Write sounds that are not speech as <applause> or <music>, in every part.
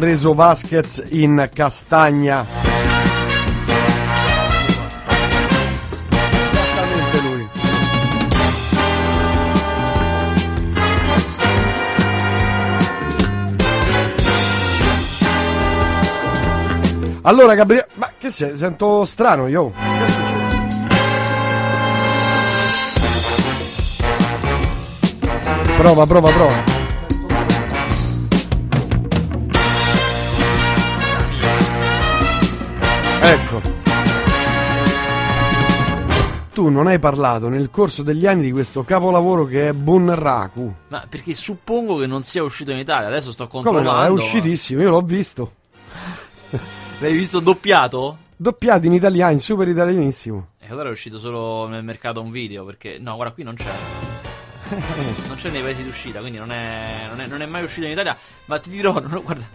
Preso Vasquez in castagna. Allora, Gabriele, ma che sei? Sento strano io. Che è successo? Prova, prova, prova. Tu non hai parlato nel corso degli anni di questo capolavoro che è Bunraku. Ma perché suppongo che non sia uscito in Italia. Adesso sto Come controllando. no? È uscitissimo, io l'ho visto. <laughs> L'hai visto doppiato? Doppiato in italiano, in super italianissimo. E allora è uscito solo nel mercato un video. Perché. No, guarda, qui non c'è. <laughs> non c'è nei paesi d'uscita, quindi non è, non è, non è mai uscito in Italia. Ma ti dirò, <laughs> non- guarda,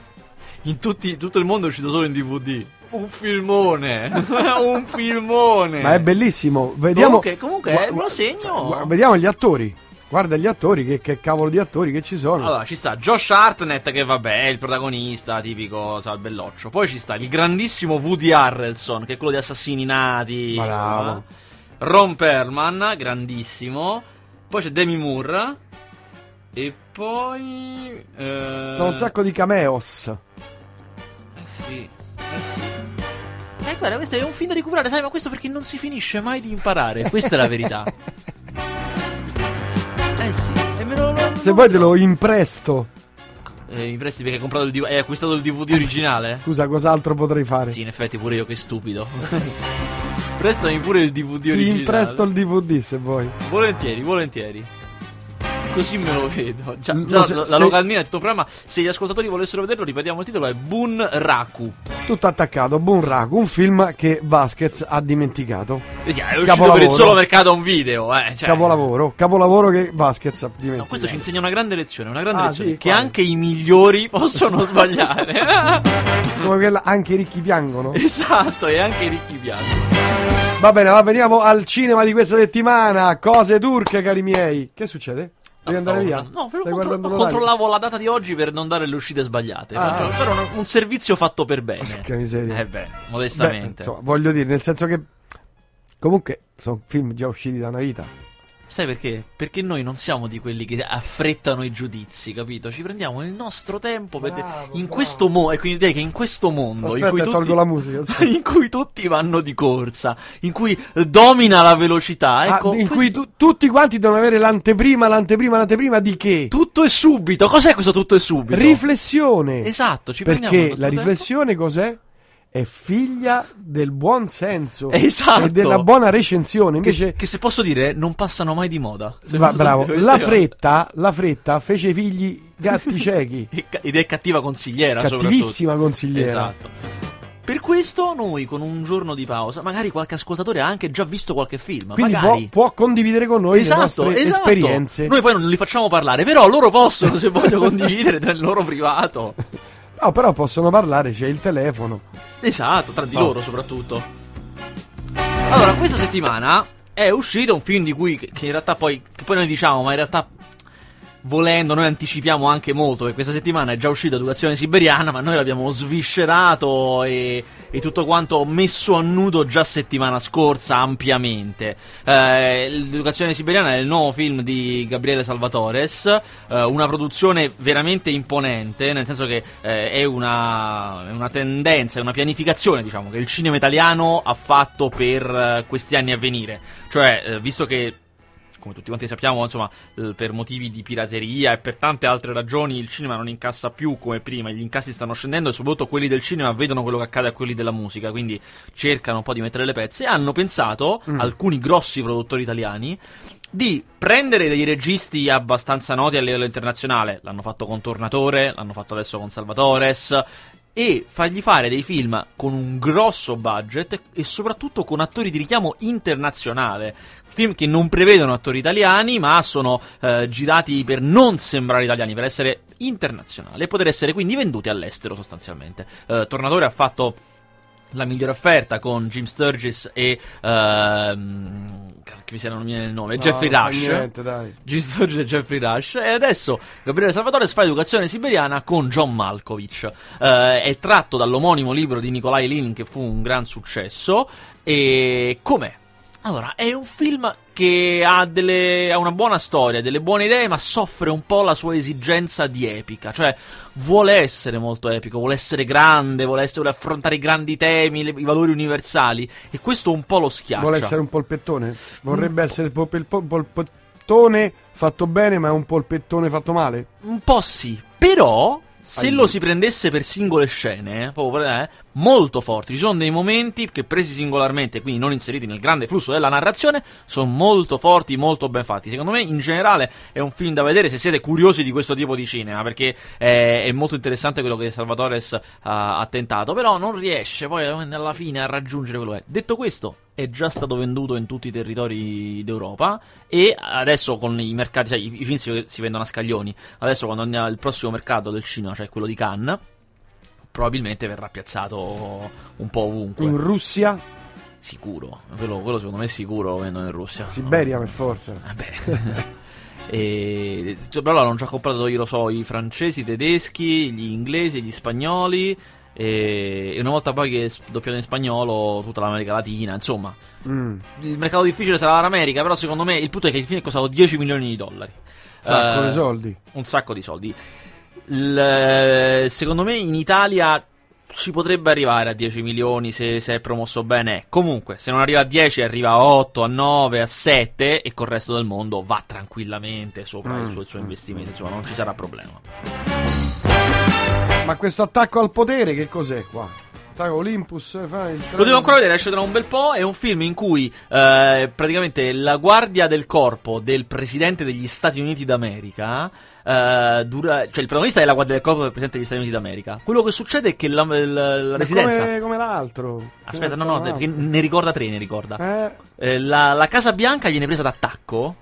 in tutti, tutto il mondo è uscito solo in DVD. Un filmone, <laughs> un filmone. Ma è bellissimo. Vediamo. Comunque, comunque, Gua- me lo segno. gua- vediamo gli attori. Guarda gli attori, che, che cavolo di attori che ci sono. Allora, ci sta Josh Hartnett, che vabbè, è il protagonista tipico, sa, il belloccio. Poi ci sta il grandissimo Woody Harrelson, che è quello di Assassini Nati. Bravo. eh. Ron Perlman, grandissimo. Poi c'è Demi Moore. E poi. Eh, Sono un sacco di cameos. Eh sì. Eh sì. Eh, guarda, questo è un film da recuperare, sai, ma questo perché non si finisce mai di imparare. Questa è la verità. <laughs> eh sì. E me lo, lo- Se lo- vuoi te lo impresto. Eh, mi presti perché hai comprato il DV- hai acquistato il DVD originale? Scusa, cos'altro potrei fare? Sì, in effetti pure io che stupido. <laughs> Prestami pure il DVD Ti originale. impresto il DVD se vuoi. Volentieri, volentieri. Così me lo vedo. Già, Lo già se- la, la se- locandina è tutto programma. Se gli ascoltatori volessero vederlo, ripetiamo il titolo: è Bun Raku. Tutto attaccato, Bunraku, un film che Vasquez ha dimenticato. Vediamo, è uscito Capolavoro. per il solo mercato un video. Eh, cioè. Capolavoro, capolavoro che Vasquez ha dimenticato. No, questo ci insegna una grande lezione, una grande Ah, lezione. sì, che quale? anche i migliori possono sbagliare. <laughs> Come quella, anche i ricchi piangono. esatto, e anche i ricchi piangono. Va bene, ma veniamo al cinema di questa settimana. Cose turche, cari miei. Che succede? Devi andare via? No, contro- controllavo la data di oggi per non dare le uscite sbagliate. Ah. Però un, servizio fatto per bene. Porca miseria. Eh beh, Beh, modestamente. insomma, voglio dire, nel senso che comunque sono film già usciti da una vita. Sai perché? Perché noi non siamo di quelli che affrettano i giudizi, capito? Ci prendiamo il nostro tempo per Bravo, in bravo. questo mondo. E quindi direi che in questo mondo in Aspetta, cui, e tutti, tolgo la musica, sì. <laughs> in cui tutti vanno di corsa, in cui domina la velocità, Ah, ecco, in questo- cui tu- tutti quanti devono avere l'anteprima, l'anteprima, l'anteprima di che? tutto è subito. Cos'è questo tutto è subito? Riflessione. Esatto, ci prendiamo il Perché nostro la tempo. riflessione cos'è? È figlia del buon senso Esatto. e della buona recensione. Invece, Che, che se posso dire, non passano mai di moda. Va, bravo, la fretta, la fretta fece figli gatti ciechi. <laughs> Ed è cattiva consigliera, Cattivissima consigliera. Esatto. Per questo noi con un giorno di pausa, magari qualche ascoltatore ha anche già visto qualche film, Quindi può, magari può condividere con noi esatto, le nostre esatto. esperienze. Noi poi non li facciamo parlare, però loro possono se voglio <laughs> condividere nel loro privato. No, però possono parlare, c'è il telefono. Esatto, tra di Oh. loro soprattutto. Allora, questa settimana è uscito un film di cui che che in realtà poi che poi noi diciamo, ma in realtà volendo noi anticipiamo anche molto che questa settimana è già uscita Educazione Siberiana, ma noi l'abbiamo sviscerato e, e tutto quanto messo a nudo già settimana scorsa ampiamente. Eh, L'Educazione Siberiana è il nuovo film di Gabriele Salvatores, eh, una produzione veramente imponente, nel senso che eh, è, una, è una tendenza, è una pianificazione, diciamo, che il cinema italiano ha fatto per eh, questi anni a venire. Cioè, eh, visto che come tutti quanti sappiamo, insomma, per motivi di pirateria e per tante altre ragioni il cinema non incassa più come prima, gli incassi stanno scendendo e soprattutto quelli del cinema vedono quello che accade a quelli della musica, quindi cercano un po' di mettere le pezze e hanno pensato, alcuni grossi produttori italiani, di prendere dei registi abbastanza noti a livello internazionale, l'hanno fatto con Tornatore, l'hanno fatto adesso con Salvatores, e fargli fare dei film con un grosso budget e soprattutto con attori di richiamo internazionale. Film che non prevedono attori italiani, ma sono eh, girati per non sembrare italiani, per essere internazionali e poter essere quindi venduti all'estero sostanzialmente. Eh, Tornatore ha fatto la migliore offerta con Jim Sturgis e ehm, che mi sembra non mi viene il nome, No, Jeffrey Rush. niente, dai. E <laughs> Jeffrey Rush. E adesso Gabriele Salvatore fa educazione siberiana con John Malkovich. Eh, è tratto dall'omonimo libro di Nikolai Lin, che fu un gran successo. E com'è? Allora, è un film che ha, delle, ha una buona storia, delle buone idee, ma soffre un po' la sua esigenza di epica. Cioè, vuole essere molto epico, vuole essere grande, vuole, essere, vuole affrontare i grandi temi, le- i valori universali. E questo un po' lo schiaccia. Vuole essere un polpettone? Vorrebbe essere il il pol- polpettone fatto bene, ma è un polpettone fatto male? Un po' sì, però se lo si prendesse per singole scene, proprio, eh, molto forti, ci sono dei momenti che presi singolarmente, quindi non inseriti nel grande flusso della narrazione, sono molto forti, molto ben fatti. Secondo me in generale è un film da vedere se siete curiosi di questo tipo di cinema, perché eh, è molto interessante quello che Salvatores ha, ha tentato, però non riesce poi alla fine a raggiungere quello che è. Detto questo, è già stato venduto in tutti i territori d'Europa e adesso con i mercati, cioè i, i film si, si vendono a scaglioni. Adesso quando andiamo al prossimo mercato del cinema, cioè quello di Cannes, probabilmente verrà piazzato un po' ovunque. In Russia? Sicuro, quello, quello secondo me è sicuro lo vendono in Russia. Siberia per forza. Vabbè. <laughs> e, però l'hanno già comprato, io lo so, i francesi, i tedeschi, gli inglesi, gli spagnoli. E, e una volta poi che è doppiato in spagnolo, tutta l'America Latina, insomma. Mm. Il mercato difficile sarà l'America, però secondo me il punto è che il film è costato 10 milioni di dollari. Sacco Eh, di soldi. un sacco di soldi. Il- secondo me in Italia ci potrebbe arrivare a 10 milioni se, se è promosso bene. Comunque, se non arriva a 10, arriva a 8, a 9, a 7 e col resto del mondo va tranquillamente sopra Mm. il, suo, il suo investimento. Insomma, non ci sarà problema. Ma questo attacco al potere che cos'è qua? Attacco Olympus? eh, Fa il Lo devo ancora vedere, esce tra un bel po'. È un film in cui eh, praticamente la guardia del corpo del presidente degli Stati Uniti d'America. eh, dura, cioè, il protagonista è la guardia del corpo del presidente degli Stati Uniti d'America. Quello che succede è che la, la- la residenza. Come, come l'altro. Aspetta, no, no, perché ne ricorda tre, ne ricorda. Eh, Eh, la, la Casa Bianca viene presa d'attacco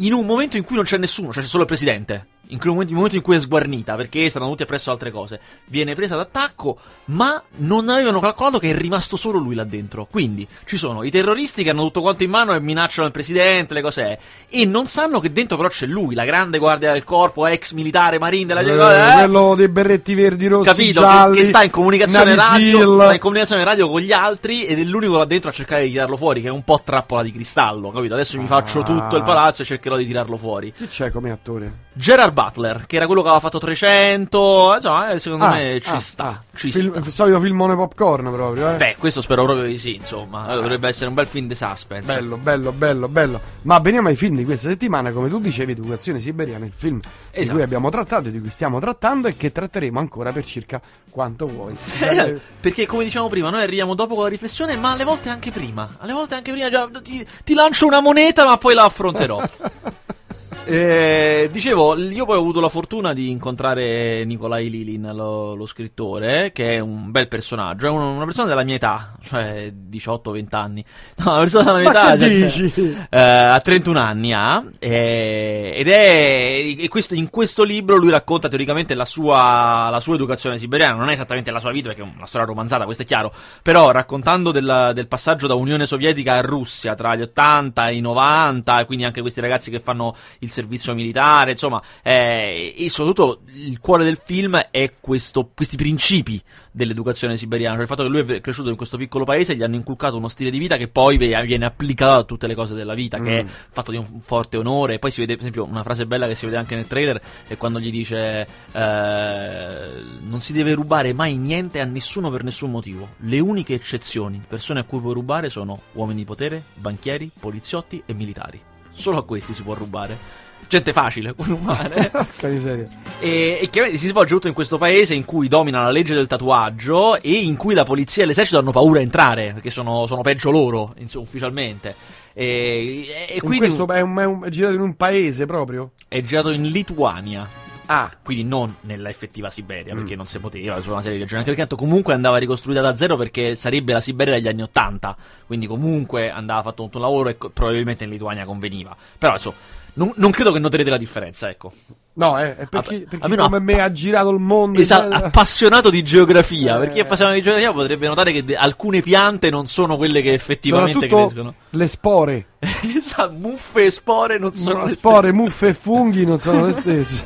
in un momento in cui non c'è nessuno, cioè c'è solo il presidente. In quel momento, momento in cui è sguarnita, perché stanno tutti appresso altre cose. Viene presa d'attacco, ma non avevano calcolato che è rimasto solo lui là dentro. Quindi ci sono i terroristi che hanno tutto quanto in mano e minacciano il presidente, le cose è. E non sanno che dentro però c'è lui, la grande guardia del corpo, ex militare, marine della eh, eh? quello dei berretti verdi, rossi, capito gialli. che, che sta in comunicazione radio sta in comunicazione radio con gli altri ed è l'unico là dentro a cercare di tirarlo fuori che è un po' trappola di cristallo capito adesso mi faccio Ah. tutto il palazzo e cercherò di tirarlo fuori Chi c'è come attore? Gerard Butler che era quello che aveva fatto 300 insomma eh, secondo Ah, me ci ah, sta ah. ci Film- sta Il solito filmone popcorn proprio, eh. beh questo spero proprio di sì insomma Eh, dovrebbe essere un bel film di suspense Bello, bello, bello, bello. Ma veniamo ai film di questa settimana, come tu dicevi, Educazione Siberiana, il film di Esatto. cui abbiamo trattato e di cui stiamo trattando e che tratteremo ancora per circa quanto vuoi. Eh, <laughs> Perché come dicevamo prima, noi arriviamo dopo con la riflessione, ma alle volte anche prima. Alle volte anche prima già ti, ti lancio una moneta, ma poi la affronterò. <laughs> Eh, dicevo, io poi ho avuto la fortuna di incontrare Nikolai Lilin, lo, lo scrittore, che è un bel personaggio, è un- una persona della mia età, cioè 18-20 anni. <laughs> No, una persona della mia Ma età. cioè, eh, ha 31 anni ha, eh, ed è questo- in questo libro lui racconta teoricamente la sua, la sua educazione siberiana, non è esattamente la sua vita perché è una storia romanzata, questo è chiaro, però raccontando del, del passaggio da Unione Sovietica a Russia tra gli 80 e i 90, e quindi anche questi ragazzi che fanno il servizio militare, insomma, eh, e soprattutto il cuore del film è questo- questi principi dell'educazione siberiana, cioè il fatto che lui è cresciuto in questo piccolo paese e gli hanno inculcato uno stile di vita che poi viene applicato a tutte le cose della vita, che è Mm. fatto di un forte onore. Poi si vede, per esempio, una frase bella che si vede anche nel trailer è quando gli dice: eh, Non si deve rubare mai niente a nessuno per nessun motivo. Le uniche eccezioni, persone a cui puoi rubare, sono uomini di potere, banchieri, poliziotti e militari. Solo a questi si può rubare. Gente facile, rubare. Porca miseria. E, e chiaramente si svolge tutto in questo paese in cui domina la legge del tatuaggio e in cui la polizia e l'esercito hanno paura a entrare perché sono, sono peggio loro, insomma, ufficialmente. E, e In quindi questo è, un- è un- è girato in un paese proprio? è girato in Lituania. Ah, Quindi non nella effettiva Siberia, perché Mm. non si poteva, su una serie di regioni. Anche perché comunque andava ricostruita da zero perché sarebbe la Siberia degli anni Ottanta. Quindi comunque andava fatto tutto un lavoro e probabilmente in Lituania conveniva. Però insomma, non, non credo che noterete la differenza, ecco. No, eh, è per chi, per chi come a- me ha girato il mondo. Esatto, in- appassionato di geografia. Eh. Per chi è appassionato di geografia potrebbe notare che de- alcune piante non sono quelle che effettivamente crescono. le spore. <laughs> esatto, muffe e spore non sono le spore, muffe e funghi non sono le <laughs> stesse.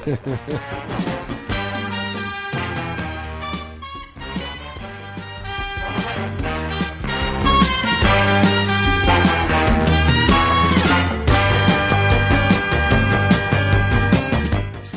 <laughs>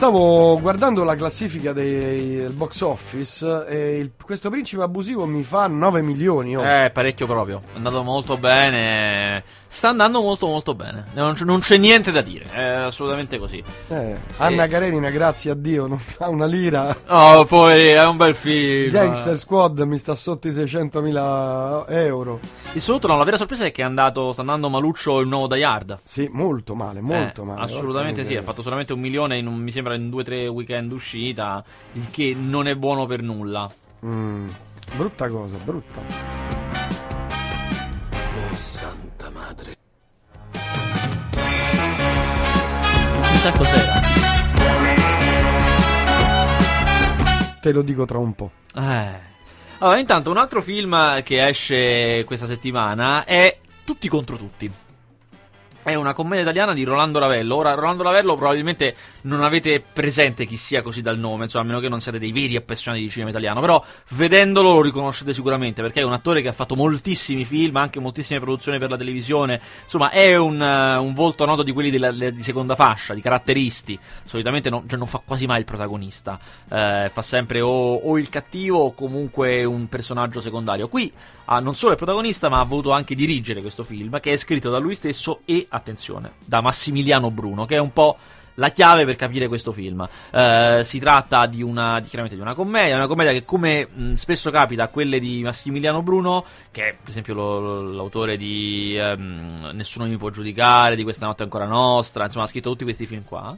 Stavo guardando la classifica dei- del box office e il- questo principe abusivo mi fa 9 milioni. oh. Eh, parecchio proprio. È andato molto bene. Sta andando molto molto bene. Non, non c'è niente da dire. È assolutamente così. Eh, Anna Eh. Karenina, grazie a Dio, non fa una lira. Oh, poi è un bel film. Gangster Squad mi sta sotto i 600.000 euro. Di solito no, la vera sorpresa è che è andato, sta andando maluccio il nuovo Die Hard. Sì, molto male, molto Eh, male. Assolutamente sì, ha fatto solamente un milione in un- mi sembra in due o tre weekend uscita, il che non è buono per nulla. Mm, brutta cosa, brutta. Chissà cos'era. Te lo dico tra un po'. Eh. Allora, intanto un altro film che esce questa settimana è Tutti contro tutti. È una commedia italiana di Rolando Ravello. Ora, Rolando Ravello probabilmente non avete presente chi sia così dal nome, insomma, a meno che non siate dei veri appassionati di cinema italiano. Però, vedendolo lo riconoscete sicuramente, perché è un attore che ha fatto moltissimi film, anche moltissime produzioni per la televisione. Insomma, è un, eh, un volto noto di quelli della- de- di seconda fascia, di caratteristi. Solitamente non, cioè non fa quasi mai il protagonista. Eh, fa sempre o, o il cattivo o comunque un personaggio secondario. Qui ha non solo il protagonista, ma ha voluto anche dirigere questo film, che è scritto da lui stesso e, attenzione, da Massimiliano Bruno, che è un po' la chiave per capire questo film. Eh, si tratta di una, di- chiaramente di una commedia, una commedia che come mh, spesso capita a quelle di Massimiliano Bruno, che è per esempio lo- l'autore di ehm, Nessuno mi può giudicare, di Questa notte è ancora nostra, insomma ha scritto tutti questi film qua.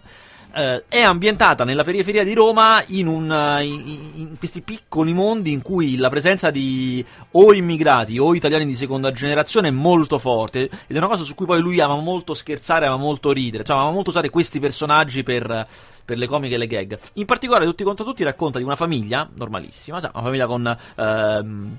Eh, è ambientata nella periferia di Roma in, un, eh, in- in questi piccoli mondi in cui la presenza di o immigrati o italiani di seconda generazione è molto forte ed è una cosa su cui poi lui ama molto scherzare, ama molto ridere, cioè ama molto usare questi personaggi per, per le comiche e le gag. In particolare Tutti contro tutti racconta di una famiglia normalissima, cioè una famiglia con... ehm,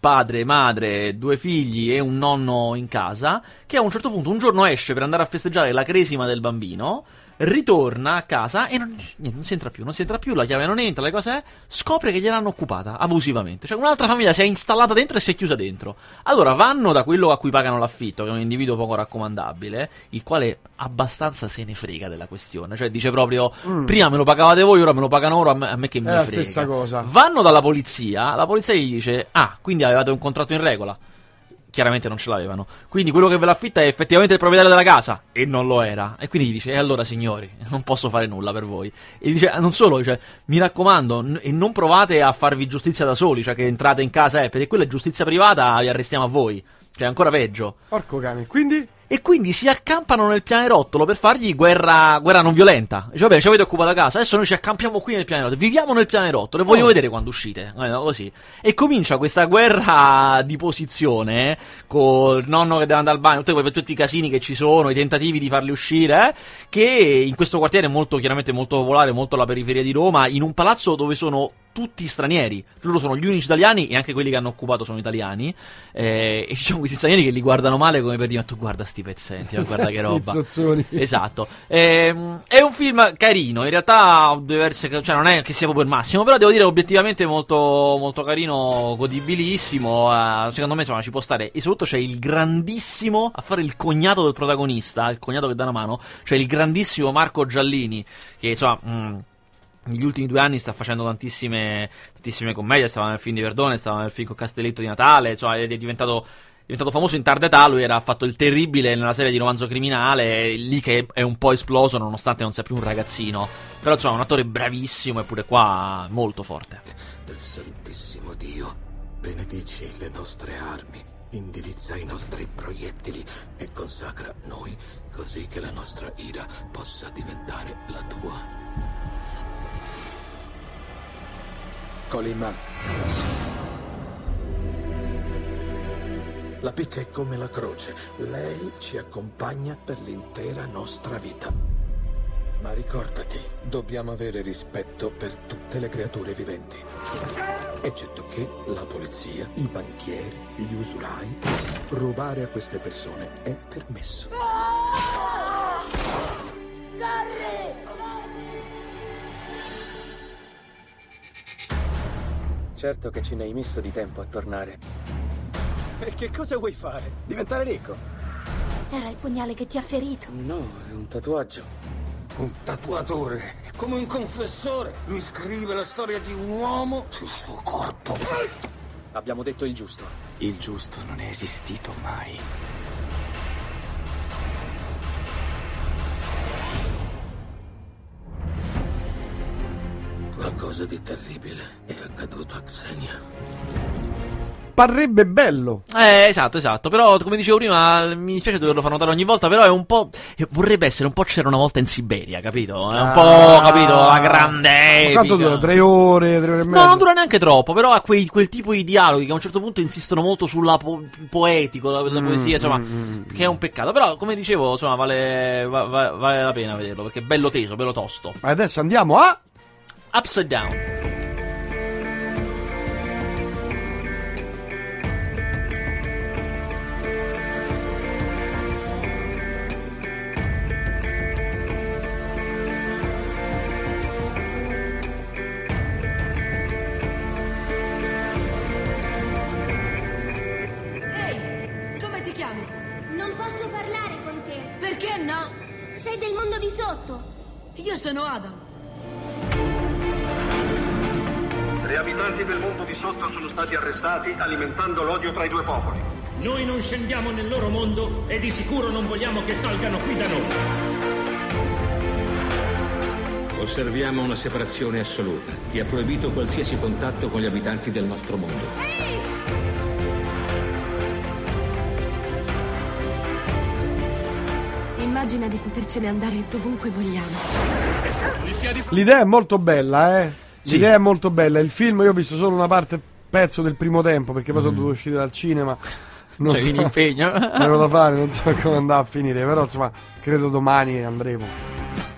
padre, madre, due figli e un nonno in casa, che a un certo punto un giorno esce per andare a festeggiare la cresima del bambino, ritorna a casa e non, niente, non si entra più, non si entra più, la chiave non entra, le cose è, scopre che gliel'hanno occupata abusivamente, cioè un'altra famiglia si è installata dentro e si è chiusa dentro. Allora vanno da quello a cui pagano l'affitto, che è un individuo poco raccomandabile, il quale abbastanza se ne frega della questione, cioè dice proprio prima me lo pagavate voi, ora me lo pagano ora, a me, a me che me È ne la frega. stessa cosa. Vanno dalla polizia, la polizia gli dice: Ah, quindi avevate un contratto in regola. Chiaramente non ce l'avevano. Quindi quello che ve l'affitta è effettivamente il proprietario della casa. E non lo era. E quindi gli dice: E allora, signori, non posso fare nulla per voi. E dice: "Ah, Non solo, dice, mi raccomando, n- e non provate a farvi giustizia da soli, cioè che entrate in casa, eh, perché quella è giustizia privata, vi arrestiamo a voi. Cioè, ancora peggio. Porco cane. Quindi? E quindi si accampano nel pianerottolo per fargli guerra, guerra non violenta. Dice, vabbè, ci avete occupato la casa, adesso noi ci accampiamo qui nel pianerottolo, viviamo nel pianerottolo e voglio Oh. vedere quando uscite. Eh, così. E comincia questa guerra di posizione, eh, col nonno che deve andare al bagno, tutti, tutti i casini che ci sono, i tentativi di farli uscire, eh, che in questo quartiere molto, chiaramente molto popolare, molto alla periferia di Roma, in un palazzo dove sono tutti stranieri, loro sono gli unici italiani e anche quelli che hanno occupato sono italiani, eh, e ci sono questi stranieri che li guardano male come per dire, ma tu guarda sti pezzenti, ma guarda <laughs> che roba. <laughs> Esatto. Ehm, è un film carino, in realtà diverse, cioè non è che sia proprio il massimo, però devo dire obiettivamente molto, molto carino, godibilissimo, eh, secondo me insomma ci può stare, e soprattutto c'è il grandissimo, a fare il cognato del protagonista, il cognato che dà una mano, c'è il grandissimo Marco Giallini, che insomma... mm, negli ultimi due anni sta facendo tantissime, tantissime commedie, stava nel film di Verdone, stava nel film con Castelletto di Natale, insomma è diventato, è diventato famoso in tarda età, lui era fatto il terribile nella serie di romanzo criminale, lì che è un po' esploso nonostante non sia più un ragazzino, però insomma un attore bravissimo eppure qua molto forte. del Santissimo Dio, benedici le nostre armi, indirizza i nostri proiettili e consacra noi così che la nostra ira possa diventare la tua. Colima. La picca è come la croce. Lei ci accompagna per l'intera nostra vita. Ma ricordati, dobbiamo avere rispetto per tutte le creature viventi. Eccetto che la polizia, i banchieri, gli usurai. Rubare a queste persone è permesso. Certo che ci ne hai messo di tempo a tornare. E che cosa vuoi fare? Diventare ricco? Era il pugnale che ti ha ferito. No, è un tatuaggio. Un tatuatore. È come un confessore. Lui scrive la storia di un uomo sul suo corpo. Abbiamo detto il giusto. Il giusto non è esistito mai. Qualcosa di terribile è accaduto a Xenia. Parrebbe bello. Eh, esatto, esatto. Però, come dicevo prima, mi dispiace doverlo far notare ogni volta. Però è un po'. Vorrebbe essere un po' c'era una volta in Siberia, capito? È un po', capito? La grande. Ma quanto dura? Tre ore, tre ore e mezza? No, non dura neanche troppo, però ha quei- quel tipo di dialoghi che a un certo punto insistono molto sulla po- poetico, la, la poesia, insomma, che è un peccato. Però, come dicevo, insomma, vale, va- va- vale la pena vederlo, perché è bello teso, bello tosto. Ma adesso andiamo a... Upside Down. Alimentando l'odio tra i due popoli. Noi non scendiamo nel loro mondo e di sicuro non vogliamo che salgano qui da noi. Osserviamo una separazione assoluta che ha proibito qualsiasi contatto con gli abitanti del nostro mondo. Immagina di potercene andare dovunque vogliamo. L'idea è molto bella, eh. L'idea è molto bella. Il film, io ho visto solo una parte, pezzo del primo tempo, perché poi sono dovuto uscire dal cinema. Non C'è so, un impegno. avevo da fare, non so come andrà a finire, però insomma, credo domani andremo.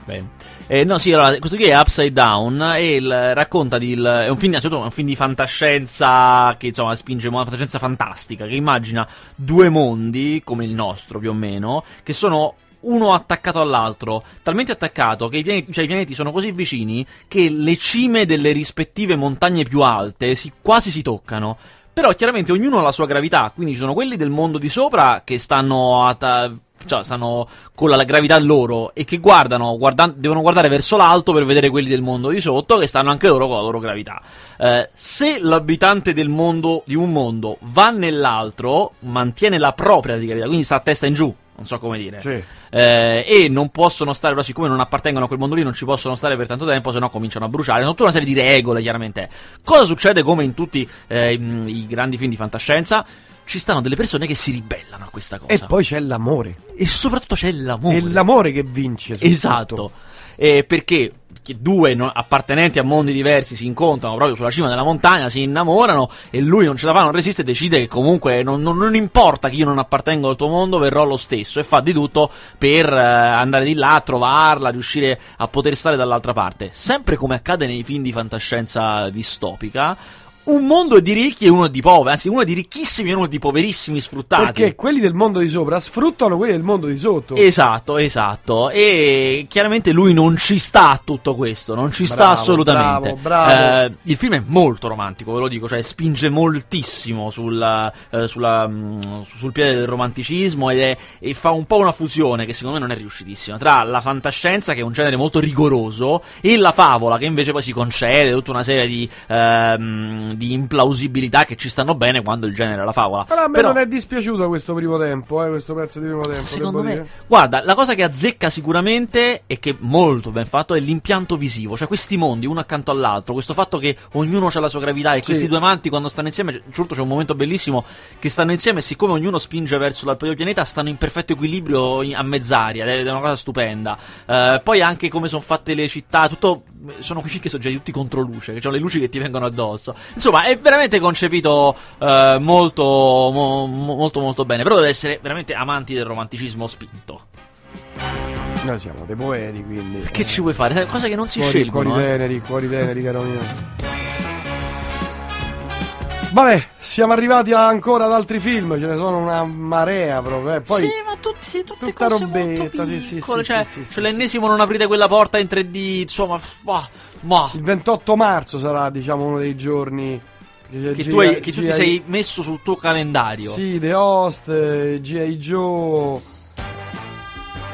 Bene. Eh, no, sì, allora, questo qui è Upside Down e il- racconta di. il- è un film, innanzitutto, è un film di fantascienza che insomma spinge una fantascienza fantastica. Che immagina due mondi, come il nostro più o meno, che sono uno attaccato all'altro, talmente attaccato che i pianeti, cioè, i pianeti sono così vicini che le cime delle rispettive montagne più alte si- quasi si toccano. Però chiaramente ognuno ha la sua gravità, quindi ci sono quelli del mondo di sopra che stanno a ta- cioè, stanno con la gravità loro e che guardano, guardan- devono guardare verso l'alto per vedere quelli del mondo di sotto che stanno anche loro con la loro gravità. Eh, se l'abitante del mondo di un mondo va nell'altro, mantiene la propria gravità, quindi sta a testa in giù, non so come dire. Sì. Eh, e non possono stare, però siccome non appartengono a quel mondo lì, non ci possono stare per tanto tempo, se no cominciano a bruciare. Sono tutta una serie di regole, chiaramente. Cosa succede come in tutti eh, i, grandi film di fantascienza? Ci stanno delle persone che si ribellano a questa cosa. E poi c'è l'amore. E soprattutto c'è l'amore. È l'amore che vince. Esatto. Eh, perché che due no- appartenenti a mondi diversi si incontrano proprio sulla cima della montagna, si innamorano e lui non ce la fa, non resiste e decide che comunque non, non- non importa che io non appartengo al tuo mondo, verrò lo stesso e fa di tutto per eh, andare di là, trovarla, riuscire a poter stare dall'altra parte. Sempre come accade nei film di fantascienza distopica. Un mondo di ricchi e uno di poveri, anzi uno di ricchissimi e uno di poverissimi sfruttati. Perché quelli del mondo di sopra sfruttano quelli del mondo di sotto. Esatto, esatto. E chiaramente lui non ci sta a tutto questo, non ci sta Bravo, assolutamente. bravo, bravo. Eh, il film è molto romantico, ve lo dico, cioè spinge moltissimo sulla, eh, sulla, mm, sul piede del romanticismo ed è- e fa un po' una fusione che secondo me non è riuscitissima tra la fantascienza, che è un genere molto rigoroso, e la favola, che invece poi si concede tutta una serie di, di implausibilità che ci stanno bene quando il genere è la favola. Però a me Però- non è dispiaciuto questo primo tempo, eh, questo pezzo di primo tempo. Secondo me, dire. guarda, la cosa che azzecca sicuramente e che molto ben fatto è l'impianto visivo, cioè questi mondi uno accanto all'altro, questo fatto che ognuno ha la sua gravità e Sì. questi due amanti quando stanno insieme, soprattutto c'è un momento bellissimo che stanno insieme e siccome ognuno spinge verso l'altro pianeta stanno in perfetto equilibrio in- a mezz'aria, ed è una cosa stupenda. Eh, poi anche come sono fatte le città, tutto sono qui che sono già tutti contro luce, che hanno le luci che ti vengono addosso. Insomma, è veramente concepito eh, molto, mo- mo- molto, molto bene. Però deve essere veramente amanti del romanticismo spinto. Noi siamo dei poeti, quindi. Che ci vuoi fare? Cose che non si scelgono. cuori eh. teneri, cuori teneri, caro mio. Vabbè, siamo arrivati ancora ad altri film, ce ne sono una marea proprio. eh. Poi sì, ma tutti, tutte tutta cose robetta, sì, sì, sì, cioè, sì, sì, l'ennesimo non aprite quella porta in 3D, insomma, ma, ma il 28 marzo sarà, diciamo, uno dei giorni che, che, G- tu, hai- che tu ti G- sei messo sul tuo calendario. Sì, The Host, eh, G.I. Joe.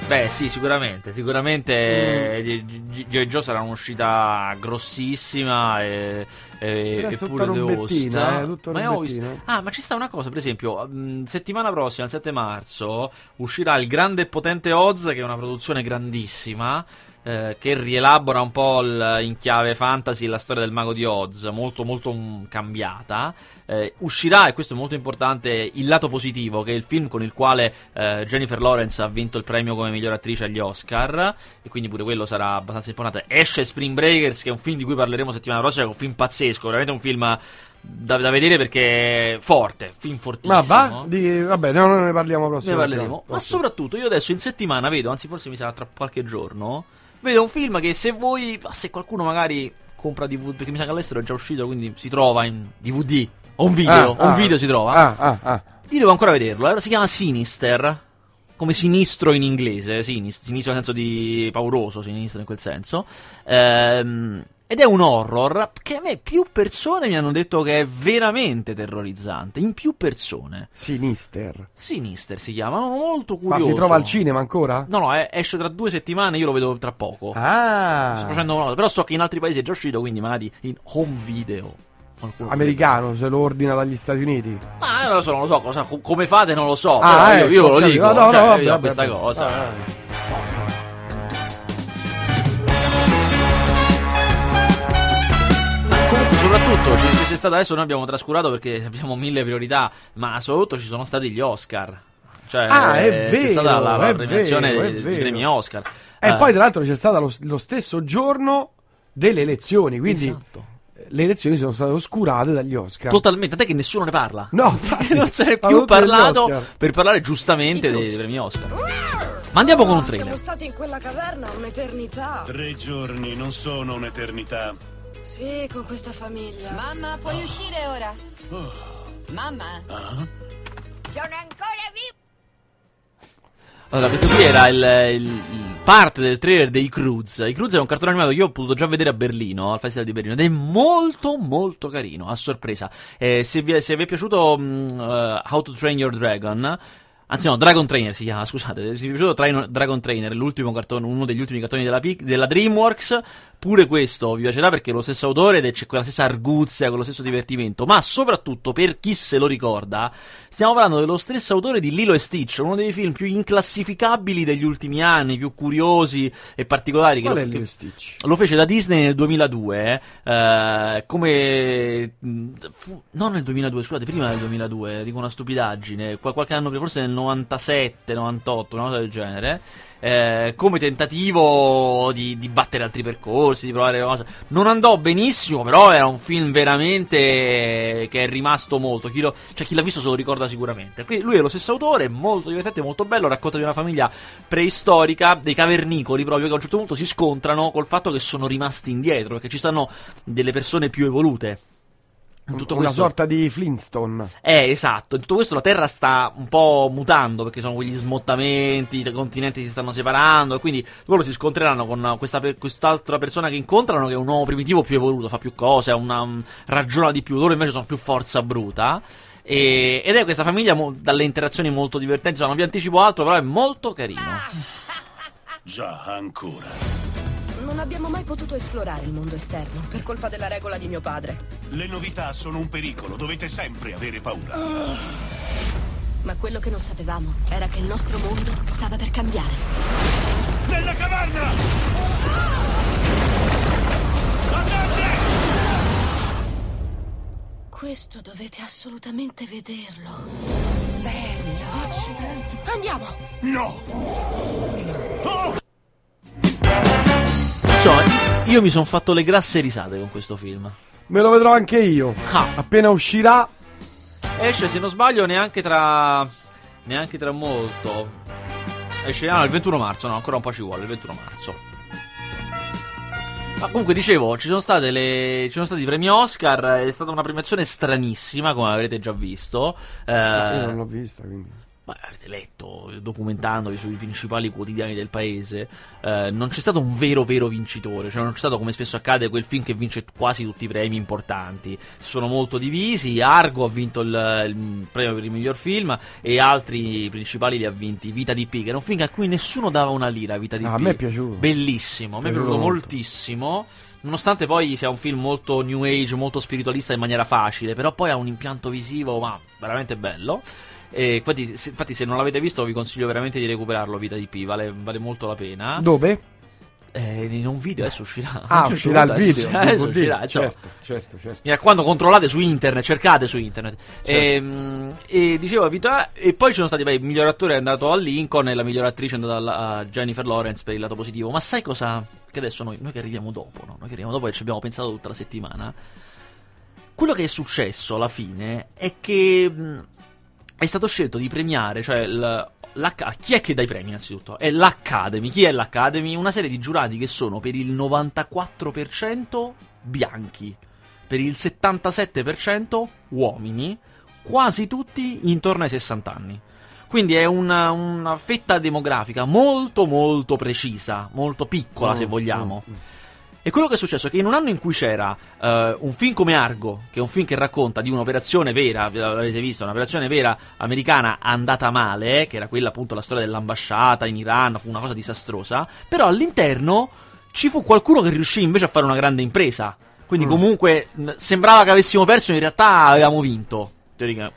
Beh, sì, sicuramente. Sicuramente Mm. eh, G.I. Joe sarà un'uscita grossissima e, e, The Host. robettina, eh, tutta ma visto-. Ah, ma ci sta una cosa, per esempio, mh, settimana prossima, il 7 marzo, uscirà il grande e potente Oz, che è una produzione grandissima. Eh, che rielabora un po' il- in chiave fantasy la storia del mago di Oz, molto molto mh, cambiata. Eh, uscirà, e questo è molto importante, il lato positivo, che è il film con il quale eh, Jennifer Lawrence ha vinto il premio come miglior attrice agli Oscar, e quindi pure quello sarà abbastanza importante. Esce Spring Breakers, che è un film di cui parleremo settimana prossima, è un film pazzesco, veramente un film da, da vedere perché è forte, film fortissimo. Ma va? Di, vabbè, no, non ne parliamo prossimo. Ne parleremo. Ma soprattutto io adesso in settimana vedo, anzi forse mi sarà tra qualche giorno, vedo un film che se voi, se qualcuno magari compra DVD, perché mi sa che all'estero è già uscito, quindi si trova in DVD, o un video, Ah, o un ah, video si trova. Ah, ah, ah. Io devo ancora vederlo, eh. si chiama Sinister, come sinistro in inglese, sinis- sinistro nel senso di pauroso, sinistro in quel senso. Ehm, ed è un horror che a me più persone mi hanno detto che è veramente terrorizzante, in più persone. Sinister. Sinister si chiama, molto Ma curioso. si trova al cinema ancora? No, no, è- esce tra due settimane, io lo vedo tra poco. Ah, Sto facendo una però so che in altri paesi è già uscito, quindi magari in home video. Qualcuno americano, se lo ordina dagli Stati Uniti. Ma non lo so, non lo so cosa, co- come fate non lo so. Ah, però io, ecco, io lo dico, No, no, cioè, no, vabbè, ho vabbè, questa vabbè. cosa. Ah, soprattutto, ci, c'è stato adesso noi abbiamo trascurato perché abbiamo mille priorità, ma soprattutto ci sono stati gli Oscar. Cioè, Ah, è c'è vero, stata la, la è premiazione vero, dei, premi Oscar. E Eh, poi, tra l'altro, c'è stato lo, lo stesso giorno delle elezioni. Quindi Esatto. le elezioni sono state oscurate dagli Oscar. Totalmente, a te che nessuno ne parla. No, <laughs> infatti, non se ne è più parlato per parlare giustamente dei, dei premi Oscar. Ma andiamo con un Siamo trailer. stati in quella caverna un'eternità. Tre giorni non sono un'eternità. Sì, con questa famiglia. Mamma, puoi uscire ora? Mamma? Ah? Sono ancora vivo! Allora, questo qui era il, il- il parte del trailer dei Cruz. I Cruz è un cartone animato che io ho potuto già vedere a Berlino, al Festival di Berlino, ed è molto molto carino, a sorpresa. Eh, se, vi è, se vi è piaciuto mm, eh, How to Train Your Dragon, anzi no, Dragon Trainer si chiama, scusate, se vi è piaciuto Train- Dragon Trainer, l'ultimo cartone, uno degli ultimi cartoni della, della DreamWorks, pure questo vi piacerà perché è lo stesso autore ed c'è quella stessa arguzia, quello stesso divertimento, ma soprattutto per chi se lo ricorda, stiamo parlando dello stesso autore di Lilo e Stitch, uno dei film più inclassificabili degli ultimi anni, più curiosi e particolari. che Qual lo- è che- Lilo Stitch? lo fece la Disney nel 2002, eh, come... fu- non nel 2002, scusate, prima del 2002, dico una stupidaggine, qual- qualche anno prima, forse nel 97, 98, una cosa del genere, eh, come tentativo di, di battere altri percorsi, di provare cose. Non andò benissimo, però era un film veramente che è rimasto molto, chi, lo- cioè, chi l'ha visto se lo ricorda sicuramente. Qui lui è lo stesso autore, molto divertente, molto bello, racconta di una famiglia preistorica, dei cavernicoli proprio, che a un certo punto si scontrano col fatto che sono rimasti indietro, perché ci stanno delle persone più evolute. Tutto Una questo- sorta di Flintstone. eh, esatto. In tutto questo la Terra sta un po' mutando perché sono quegli smottamenti, i continenti si stanno separando e quindi loro si scontreranno con questa quest'altra persona che incontrano che è un uomo primitivo più evoluto, fa più cose, una, um, ragiona di più, loro invece sono più forza bruta. E- ed è questa famiglia mo- dalle interazioni molto divertenti, Insomma, non vi anticipo altro, però è molto carino. Già, ancora. Non abbiamo mai potuto esplorare il mondo esterno per colpa della regola di mio padre. Le novità sono un pericolo, dovete sempre avere paura. Ma quello che non sapevamo era che il nostro mondo stava per cambiare. Nella caverna! Questo dovete assolutamente vederlo. Bello. Accidenti. Andiamo. No! Insomma, io mi sono fatto le grasse risate con questo film. me lo vedrò anche io. Ah. Appena uscirà. Esce, se non sbaglio, neanche tra. Neanche tra molto. Esce ah, no, il 21 marzo, no, ancora un po' ci vuole, il 21 marzo. Ma comunque dicevo, ci sono state le. Ci sono stati i premi Oscar. È stata una premiazione stranissima, come avrete già visto. Eh, Io non l'ho vista, quindi. Ma avete letto, documentandovi sui principali quotidiani del paese, eh, non c'è stato un vero vero vincitore, cioè non c'è stato come spesso accade quel film che vince quasi tutti i premi importanti. Sono molto divisi, Argo ha vinto il, il premio per il miglior film e altri principali li ha vinti. Vita di P, che era un film a cui nessuno dava una lira, Vita di Ah, P. a me è piaciuto. Bellissimo, a me è Piaciuto piaciuto molto. moltissimo. Nonostante poi sia un film molto new age, molto spiritualista in maniera facile, però poi ha un impianto visivo, ma veramente bello. E infatti, se, infatti, se non l'avete visto, vi consiglio veramente di recuperarlo. Vita di P, vale, vale molto la pena. Dove? Eh, in un video adesso uscirà. Ah, uscirà <laughs> il video. uscirà, DVD, uscirà, insomma. certo, certo, certo. Mi raccomando, controllate su internet, cercate su internet. Ehm, E, dicevo, Vita, e poi ci sono stati, beh, il miglior attore è andato a Lincoln e la miglior attrice è andata a Jennifer Lawrence per il lato positivo. Ma sai cosa? Che adesso noi, noi che arriviamo dopo, no? Noi che arriviamo dopo e ci abbiamo pensato tutta la settimana. Quello che è successo alla fine è che è stato scelto di premiare, cioè il- chi è che dà i premi innanzitutto? È l'Academy. Chi è l'Academy? Una serie di giurati che sono per il 94% bianchi, per il 77% uomini, quasi tutti intorno ai 60 anni. Quindi è una, una fetta demografica molto molto precisa, molto piccola se Mm, vogliamo. mm, mm. E quello che è successo è che in un anno in cui c'era eh, un film come Argo, che è un film che racconta di un'operazione vera, ve l'avete visto, un'operazione vera americana andata male, eh, che era quella appunto la storia dell'ambasciata in Iran, fu una cosa disastrosa, però all'interno ci fu qualcuno che riuscì invece a fare una grande impresa. Quindi Mm. comunque sembrava che avessimo perso, in realtà avevamo vinto.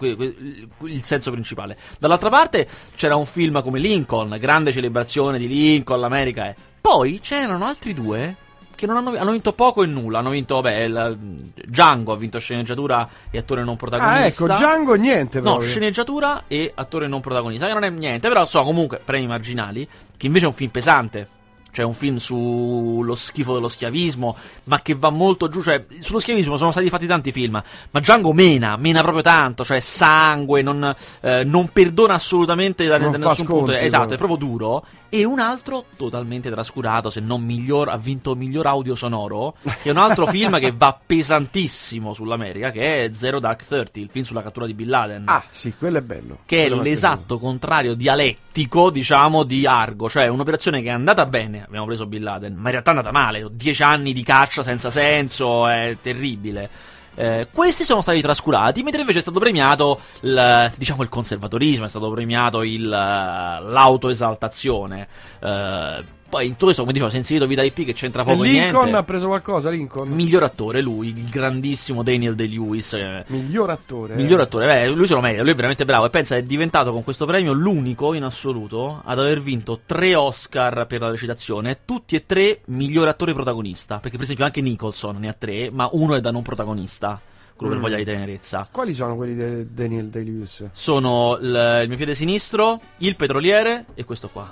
il- il senso principale. Dall'altra parte c'era un film come Lincoln, grande celebrazione di Lincoln, l'America è. Poi c'erano altri due che non hanno, hanno vinto poco e nulla. Hanno vinto, vabbè, il- Django ha vinto sceneggiatura e attore non Ah, protagonista. ecco, Django niente No, proprio. sceneggiatura e attore non protagonista, che non è niente, però so comunque premi marginali, che invece è un film pesante. Cioè un film sullo schifo dello schiavismo, ma che va molto giù. Cioè, sullo schiavismo sono stati fatti tanti film, ma Django mena, mena proprio tanto. Cioè, sangue, non, eh, non perdona assolutamente da, Non da nessun punto. sconti, Esatto, proprio. è proprio duro. E un altro totalmente trascurato, se non miglior, ha vinto miglior audio sonoro, che è un altro film che va <laughs> pesantissimo sull'America, che è Zero Dark Thirty, il film sulla cattura di Bin Laden Ah, sì, quello è bello. che Quello è l'esatto contrario dialettico, diciamo, di Argo, cioè un'operazione che è andata bene, abbiamo preso Bin Laden, ma in realtà è andata male, dieci anni di caccia senza senso, è terribile. Eh, questi sono stati trascurati, mentre invece è stato premiato il, diciamo, il conservatorismo, è stato premiato il, eh, l'autoesaltazione. Eh, poi in tutto questo, come dicevo, si è inserito Vita IP che c'entra poco Lincoln niente. ha preso qualcosa, Lincoln? Miglior attore, lui, il grandissimo Daniel Day-Lewis. eh, Miglior attore. Miglior attore, beh, lui se lo merita, lui è veramente bravo e pensa è diventato con questo premio l'unico in assoluto ad aver vinto tre Oscar per la recitazione, tutti e tre miglior attore protagonista, perché per esempio anche Nicholson ne ha tre, ma uno è da non protagonista, quello per Mm. voglia di tenerezza. Quali sono quelli di Daniel Day-Lewis? Sono il, il mio piede sinistro, il petroliere e questo qua.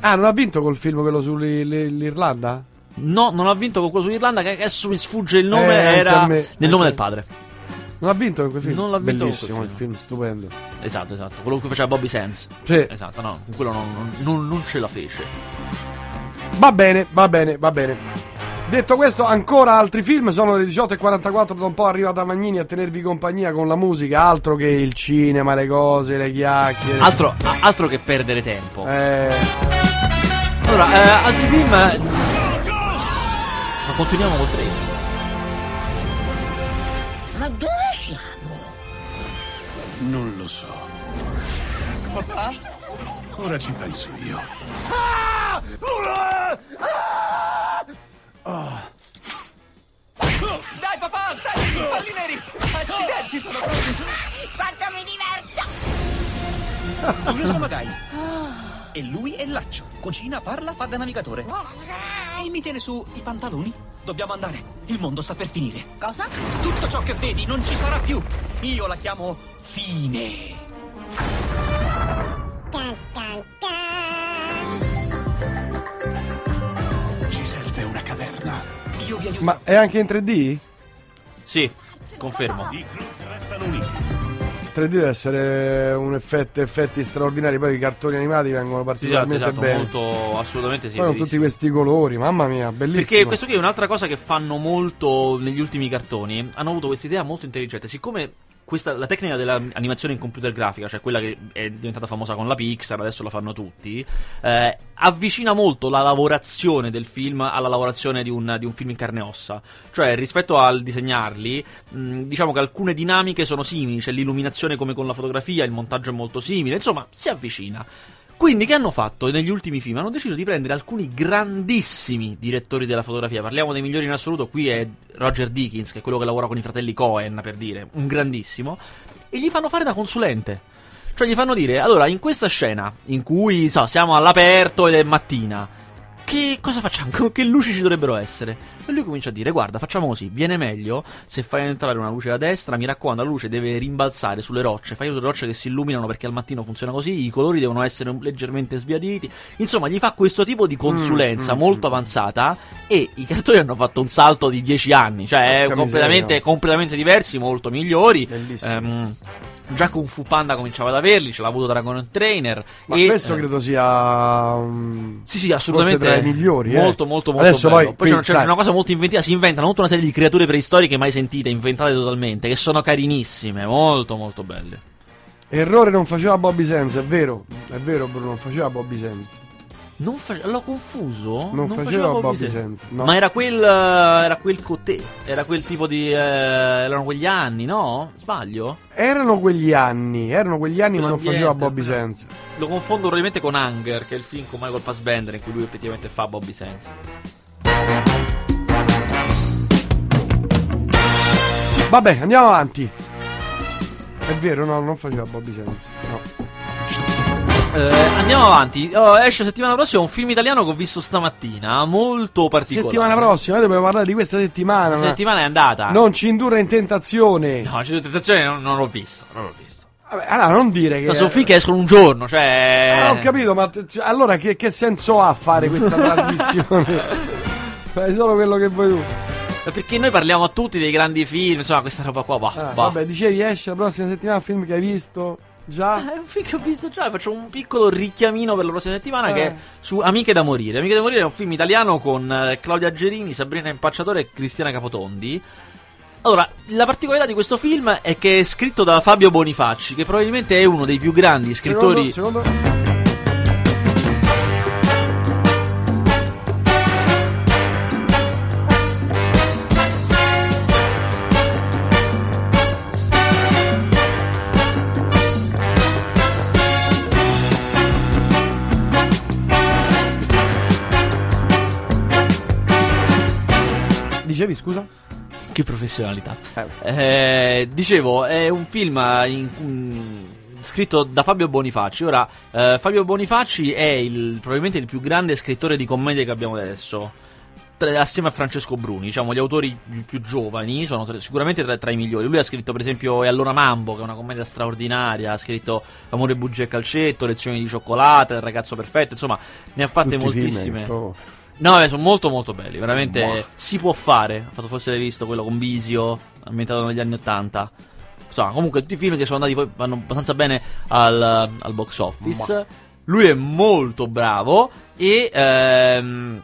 Ah, non ha vinto col film quello sull'Irlanda? No, non ha vinto con quello sull'Irlanda, che adesso mi sfugge il nome, Eh, era nel nome del padre. Non ha vinto con quel film? Non l'ha vinto Bellissimo quel il film. film, stupendo. Esatto, esatto, quello che faceva Bobby Sands. Sì. Esatto, no, quello non- non- non ce la fece. Va bene, va bene, va bene. Detto questo, ancora altri film, sono le 18.44, da un po' arriva da Magnini a tenervi compagnia con la musica, altro che il cinema, le cose, le chiacchiere. Altro, altro che perdere tempo. Eh, Allora, eh, altri film. Ma continuiamo col trailer. Ma dove siamo? Non lo so. Papà? Ora ci penso io. Dai papà, stai, i palli neri! Accidenti, sono proprio... Quanto mi diverto! Io sono Guy. E lui è Laccio. Cucina, parla, fa da navigatore. E mi tiene su i pantaloni. Dobbiamo andare. Il mondo sta per finire. Cosa? Tutto ciò che vedi non ci sarà più. Io la chiamo fine. Ci serve una ma è anche in 3D? Sì, confermo. 3D deve essere un effetto, effetti straordinari. Poi i cartoni animati vengono Sì, esatto, particolarmente esatto, bene. molto, assolutamente sì. Poi con tutti questi colori, mamma mia, bellissimo. Perché questo qui è un'altra cosa che fanno molto negli ultimi cartoni. Hanno avuto questa idea molto intelligente. Siccome questa, la tecnica dell'animazione in computer grafica, cioè quella che è diventata famosa con la Pixar, adesso la fanno tutti, eh, avvicina molto la lavorazione del film alla lavorazione di un, di un film in carne e ossa. Cioè, rispetto al disegnarli, mh, diciamo che alcune dinamiche sono simili, c'è l'illuminazione come con la fotografia, il montaggio è molto simile, insomma, si avvicina. Quindi che hanno fatto negli ultimi film? Hanno deciso di prendere alcuni grandissimi direttori della fotografia. Parliamo dei migliori in assoluto. Qui è Roger Dickens, che è quello che lavora con i fratelli Cohen, per dire, un grandissimo. E gli fanno fare da consulente. Cioè gli fanno dire, allora, in questa scena, in cui, so, siamo all'aperto ed è mattina, che cosa facciamo? Che luci ci dovrebbero essere? E lui comincia a dire: Guarda, facciamo così. Viene meglio se fai entrare una luce da destra. Mi raccomando, la luce deve rimbalzare sulle rocce. Fai le rocce che si illuminano perché al mattino funziona così. I colori devono essere leggermente sbiaditi. Insomma, gli fa questo tipo di consulenza Mm, mm, molto avanzata. E i cartoni hanno fatto un salto di 10 anni. Cioè, Porca completamente, completamente diversi, molto migliori. Bellissimo. Ehm, Già Kung Fu Panda cominciava ad averli, ce l'ha avuto Dragon Trainer. Ma e, questo eh, credo sia. um, sì, sì, assolutamente. tra i migliori. eh. Molto, molto, molto Adesso bello. poi, Poi c'è, c'è una cosa molto inventiva. Si inventano tutta una serie di creature preistoriche mai sentite, inventate totalmente, che sono carinissime, molto, molto belle. Errore non faceva Bobby Sands, è vero. È vero, Bruno, non faceva Bobby Sands. Non face- l'ho confuso? Non faceva Bobby Sands, no. Ma era quel. Era quel cotè. Era quel tipo di. eh, erano quegli anni, no? Sbaglio? Erano quegli anni, erano quegli anni, ma non faceva Bobby eh. Sands. Lo confondo probabilmente con Hunger, che è il film con Michael Fassbender, in cui lui effettivamente fa Bobby Sands. Vabbè, andiamo avanti. È vero, no, non faceva Bobby Sands. No. Eh, andiamo avanti. Oh, esce settimana prossima un film italiano che ho visto stamattina, molto particolare. Settimana prossima, noi dobbiamo parlare di questa settimana. La ma- settimana è andata. Non ci indurre in tentazione. No, c'è tentazione, non, non l'ho visto. Non l'ho visto. Vabbè, allora non dire che. Cioè, sono film che escono un giorno, cioè. Ah, ho capito, ma t- allora che, che senso ha fare questa <laughs> trasmissione? Fai solo quello che vuoi tu. Perché noi parliamo a tutti dei grandi film, insomma, questa roba qua. Bah, Ah, bah. vabbè, dicevi esce la prossima settimana un film che hai visto già. È un film che ho visto già, faccio un piccolo richiamino per la prossima settimana Eh. che è su Amiche da morire. Amiche da morire è un film italiano con eh, Claudia Gerini, Sabrina Impacciatore e Cristiana Capotondi. Allora, la particolarità di questo film è che è scritto da Fabio Bonifacci, che probabilmente è uno dei più grandi scrittori. Secondo, secondo- Dicevi, scusa? Che professionalità. Eh, dicevo, è un film in- mm, scritto da Fabio Bonifacci. Ora, eh, Fabio Bonifacci è il- probabilmente il più grande scrittore di commedie che abbiamo adesso. Tra- assieme a Francesco Bruni, diciamo, gli autori più, più giovani sono tra- sicuramente tra, tra i migliori. Lui ha scritto, per esempio, E allora Mambo, che è una commedia straordinaria. Ha scritto Amore, bugie e calcetto, Lezioni di cioccolata, Il ragazzo perfetto. Insomma, ne ha fatte Tutti i film, moltissime. proprio. No, beh, sono molto molto belli, veramente Boh. si può fare. Ha fatto forse l'hai visto quello con Bisio, ambientato negli anni 80. Insomma, comunque tutti i film che sono andati poi vanno abbastanza bene al, al box office. Lui è molto bravo e ehm,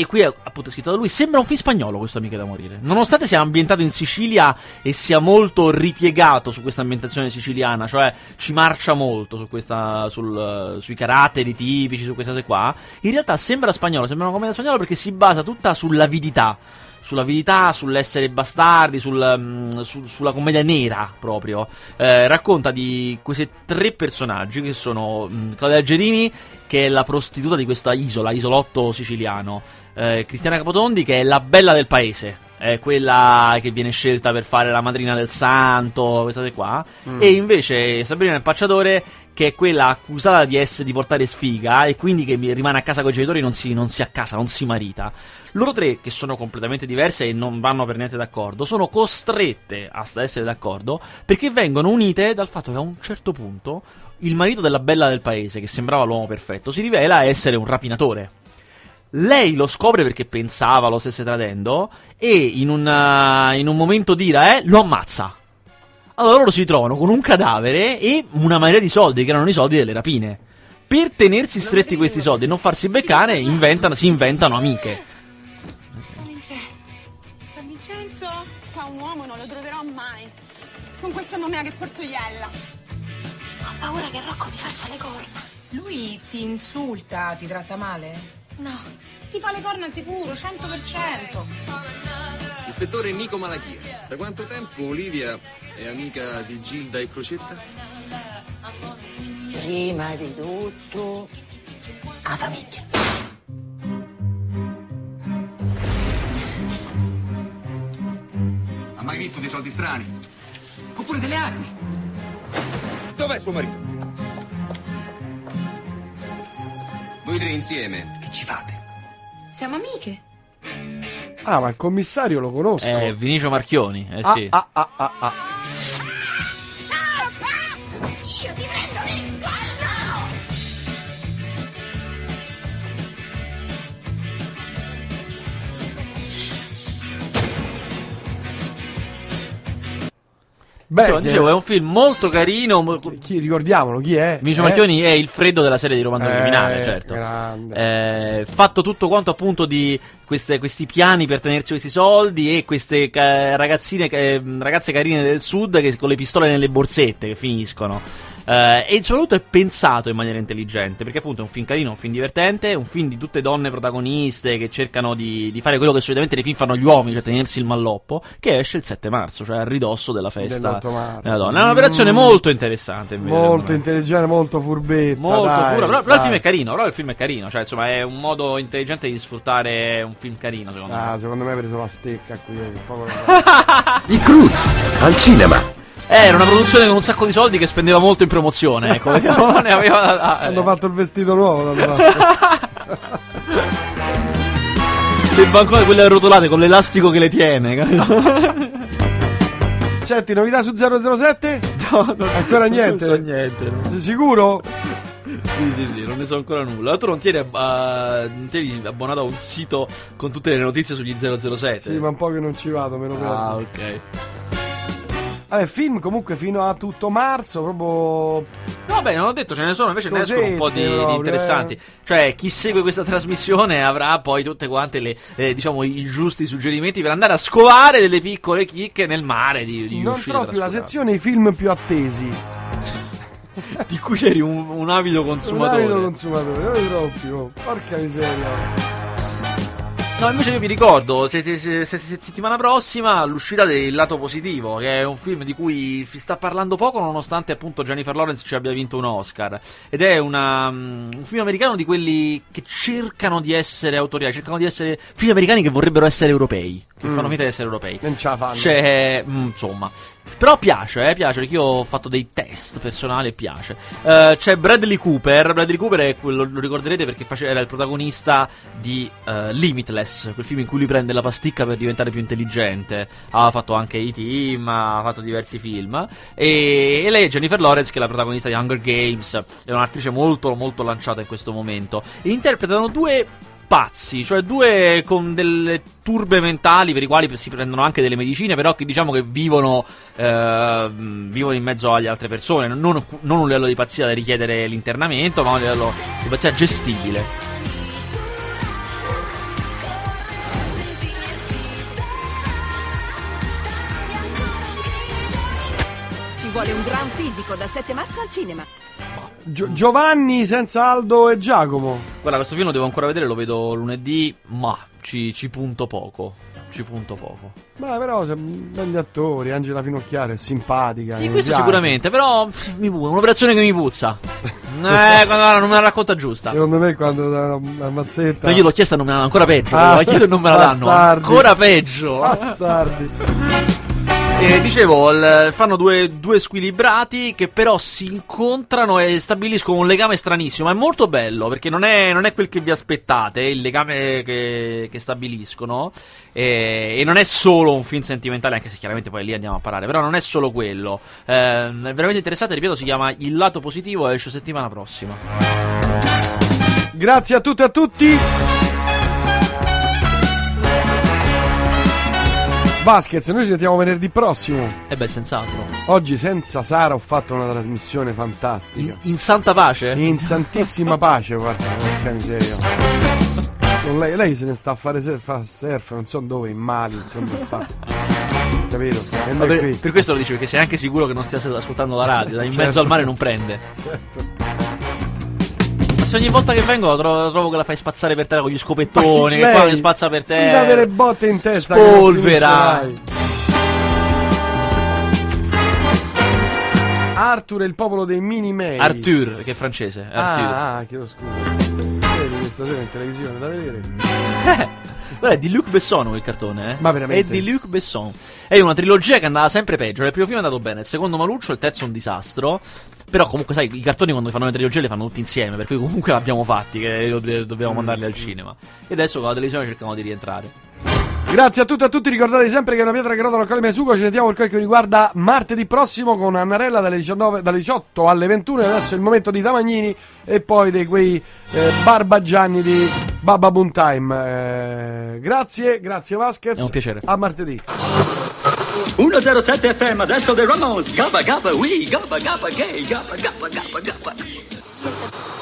e qui è appunto scritto da lui. Sembra un film spagnolo questo Amiche da morire. Nonostante sia ambientato in Sicilia e sia molto ripiegato su questa ambientazione siciliana, cioè ci marcia molto su questa, sul, sui caratteri tipici, su queste cose qua. In realtà sembra spagnolo, sembra una commedia spagnola perché si basa tutta sull'avidità. Sull'avidità, sull'essere bastardi, sul, mm, su- sulla commedia nera proprio. Eh, racconta di questi tre personaggi che sono mm, Claudia Gerini, che è la prostituta di questa isola, isolotto siciliano. Eh, Cristiana Capotondi, che è la bella del paese. È quella che viene scelta per fare la madrina del santo, queste qua. Mm. E invece Sabrina il Pacciatore, che è quella accusata di essere di portare sfiga e quindi che rimane a casa con i genitori, non si, non si accasa, non si marita. Loro tre, che sono completamente diverse e non vanno per niente d'accordo, sono costrette a essere d'accordo perché vengono unite dal fatto che a un certo punto il marito della bella del paese, che sembrava l'uomo perfetto, si rivela essere un rapinatore. Lei lo scopre perché pensava lo stesse tradendo e in, una- in un momento d'ira eh, lo ammazza. Allora loro si trovano con un cadavere e una marea di soldi, che erano i soldi delle rapine. Per tenersi stretti questi soldi e non farsi beccare, inventano- si inventano amiche. Da Vincenzo? Qua un uomo non lo troverò mai. Con questa nomea che portoiella. Ho paura che Rocco mi faccia le corna. Lui ti insulta, ti tratta male? No, ti fa le corna sicuro, 100%. Ispettore Nico Malachia, da quanto tempo Olivia è amica di Gilda e Crocetta? Prima di tutto, la famiglia. Ha mai visto dei soldi strani? Oppure delle armi? Dov'è suo marito? Voi tre insieme, che ci fate? Siamo amiche. Ah, ma il commissario lo conosco. Eh, Vinicio Marchioni, eh Ah, sì. ah, ah, ah, ah. Beh, Insomma, dicevo, è un film molto carino. Chi, ricordiamolo, chi è? Vinicio Eh? Marchioni è il freddo della serie di romanzo Eh, criminale, certo. Eh, fatto tutto quanto appunto di queste- questi piani per tenersi questi soldi e queste ragazzine, eh, ragazze carine del sud che con le pistole nelle borsette che finiscono. Eh, e soprattutto è pensato in maniera intelligente perché appunto è un film carino, un film divertente, un film di tutte donne protagoniste che cercano di, di fare quello che solitamente nei film fanno gli uomini, cioè tenersi il malloppo, che esce il 7 marzo, cioè a ridosso della festa Dell'8 marzo. della donna. È un'operazione Mm. molto interessante. invece, Molto intelligente, molto furbetta. Molto dai, furbo, però, però il film è carino, però il film è carino, cioè insomma è un modo intelligente di sfruttare un film carino secondo me. Ah, secondo me ha preso la stecca qui. eh, poco <laughs> I Cruz al cinema. Eh, era una produzione con un sacco di soldi che spendeva molto in promozione, ecco, <laughs> ne aveva da dare. Hanno fatto il vestito nuovo. parte. Le banconote quelle arrotolate con l'elastico che le tiene? <laughs> Senti, novità su 007? No, non, Ancora non niente? so niente. no. Sei sicuro? Sì, sì, sì, non ne so ancora nulla. Tu non tieni, ab- ah, non tieni abbonato a un sito con tutte le notizie sugli 007? Sì, ma un po' che non ci vado, me lo Ah, perdo. ok. Vabbè, film comunque fino a tutto marzo, proprio... Vabbè, non ho detto, ce ne sono, invece ne escono un po' di, Cosette, di interessanti. eh. Cioè, chi segue questa trasmissione avrà poi tutte quante le, eh, diciamo, i giusti suggerimenti per andare a scovare delle piccole chicche nel mare di, di non da la sezione i film più attesi. <laughs> Di cui eri un, un avido Un consumatore. avido consumatore, non troppi, oh. porca miseria. No, invece io vi ricordo, se- se- se- se- se- settimana prossima, l'uscita del Lato Positivo, che è un film di cui si sta parlando poco, nonostante appunto Jennifer Lawrence ci abbia vinto un Oscar. Ed è una, mm, un film americano di quelli che cercano di essere autoriali, cercano di essere film americani che vorrebbero essere europei, che Mm. fanno finta di essere europei. Non ce la fanno. C'è, mm, insomma. Però piace, eh, piace, perché io ho fatto dei test personali e piace. Eh, c'è Bradley Cooper. Bradley Cooper è quello, lo ricorderete perché face- era il protagonista di eh, Limitless, quel film in cui lui prende la pasticca per diventare più intelligente. Ha fatto anche i team, ha fatto diversi film. E, e lei è Jennifer Lawrence, che è la protagonista di Hunger Games. È un'attrice molto, molto lanciata in questo momento. E interpretano due pazzi, cioè due con delle turbe mentali per i quali si prendono anche delle medicine, però che diciamo che vivono, eh, vivono in mezzo alle altre persone, non, non un livello di pazzia da richiedere l'internamento, ma un livello di pazzia gestibile. Ci vuole un gran fisico da 7 marzo al cinema. Gio- Giovanni senza Aldo e Giacomo. Guarda, questo film lo devo ancora vedere, lo vedo lunedì, ma ci, ci punto poco. Ci punto poco. Beh, però sono belli attori. Angela Finocchiaro è simpatica. Sì, mi questo piace. sicuramente, però pff, mi pu- un'operazione che mi puzza. <laughs> Eh, quando non me la racconta giusta. Secondo me quando dà una mazzetta. No, io l'ho chiesta e non me la danno, ancora peggio. Ah, la chiedo e non me la danno. bastardi. Ancora peggio. Bastardi. <laughs> E dicevo, il- fanno due, due squilibrati che però si incontrano e stabiliscono un legame stranissimo. È molto bello perché non è, non è quel che vi aspettate, il legame che, che stabiliscono. E, e non è solo un film sentimentale, anche se chiaramente poi lì andiamo a parlare. Però non è solo quello. Eh, veramente interessante, ripeto, si chiama Il lato positivo e esce settimana prossima. Grazie a tutte e a tutti. Vasquez, noi ci sentiamo venerdì prossimo. E beh, senz'altro. Oggi senza Sara ho fatto una trasmissione fantastica. In santa pace? In santissima <laughs> pace, guarda, porca miseria. Lei, lei se ne sta a fare surf, fa surf, non so dove, in Mali, insomma sta. Capito? E per, qui. per questo lo dici, perché sei anche sicuro che non stia ascoltando la radio. <laughs> In Certo. mezzo al mare non prende. Certo. Se ogni volta che vengo la trovo, la trovo che la fai spazzare per terra con gli scopettoni, che qua che spazza per Mi terra. dà delle botte in testa. Spolvera. Arthur e il popolo dei mini mail. Arthur, che è francese. Arthur. Ah, ah, chiedo scusa. Vedi questa sera in televisione da vedere? <laughs> Guarda, è di Luc Besson quel cartone, eh? Ma veramente? È di Luc Besson. È una trilogia che andava sempre peggio. Il primo film è andato bene, il secondo maluccio, il terzo è un disastro. Però comunque, sai, i cartoni quando fanno le trilogie le fanno tutti insieme, per cui comunque <laughs> l'abbiamo fatti, che do- dobbiamo mandarli al cinema. E adesso con la televisione cercano di rientrare. Grazie a tutti e a tutti, ricordatevi sempre che è una pietra che rotola accoglie mai sugo, ci sentiamo per quel che riguarda martedì prossimo con Annarella dalle, 19, dalle 18 alle 21 e adesso è il momento di Tamagnini e poi di quei eh, barbagianni di Baba Boom Time. Eh, grazie, grazie Vasquez. È un piacere. A martedì. 107 FM, adesso The Ramones, gabba gabba, oui, gabba gabba gay, gabba gabba gabba gabba.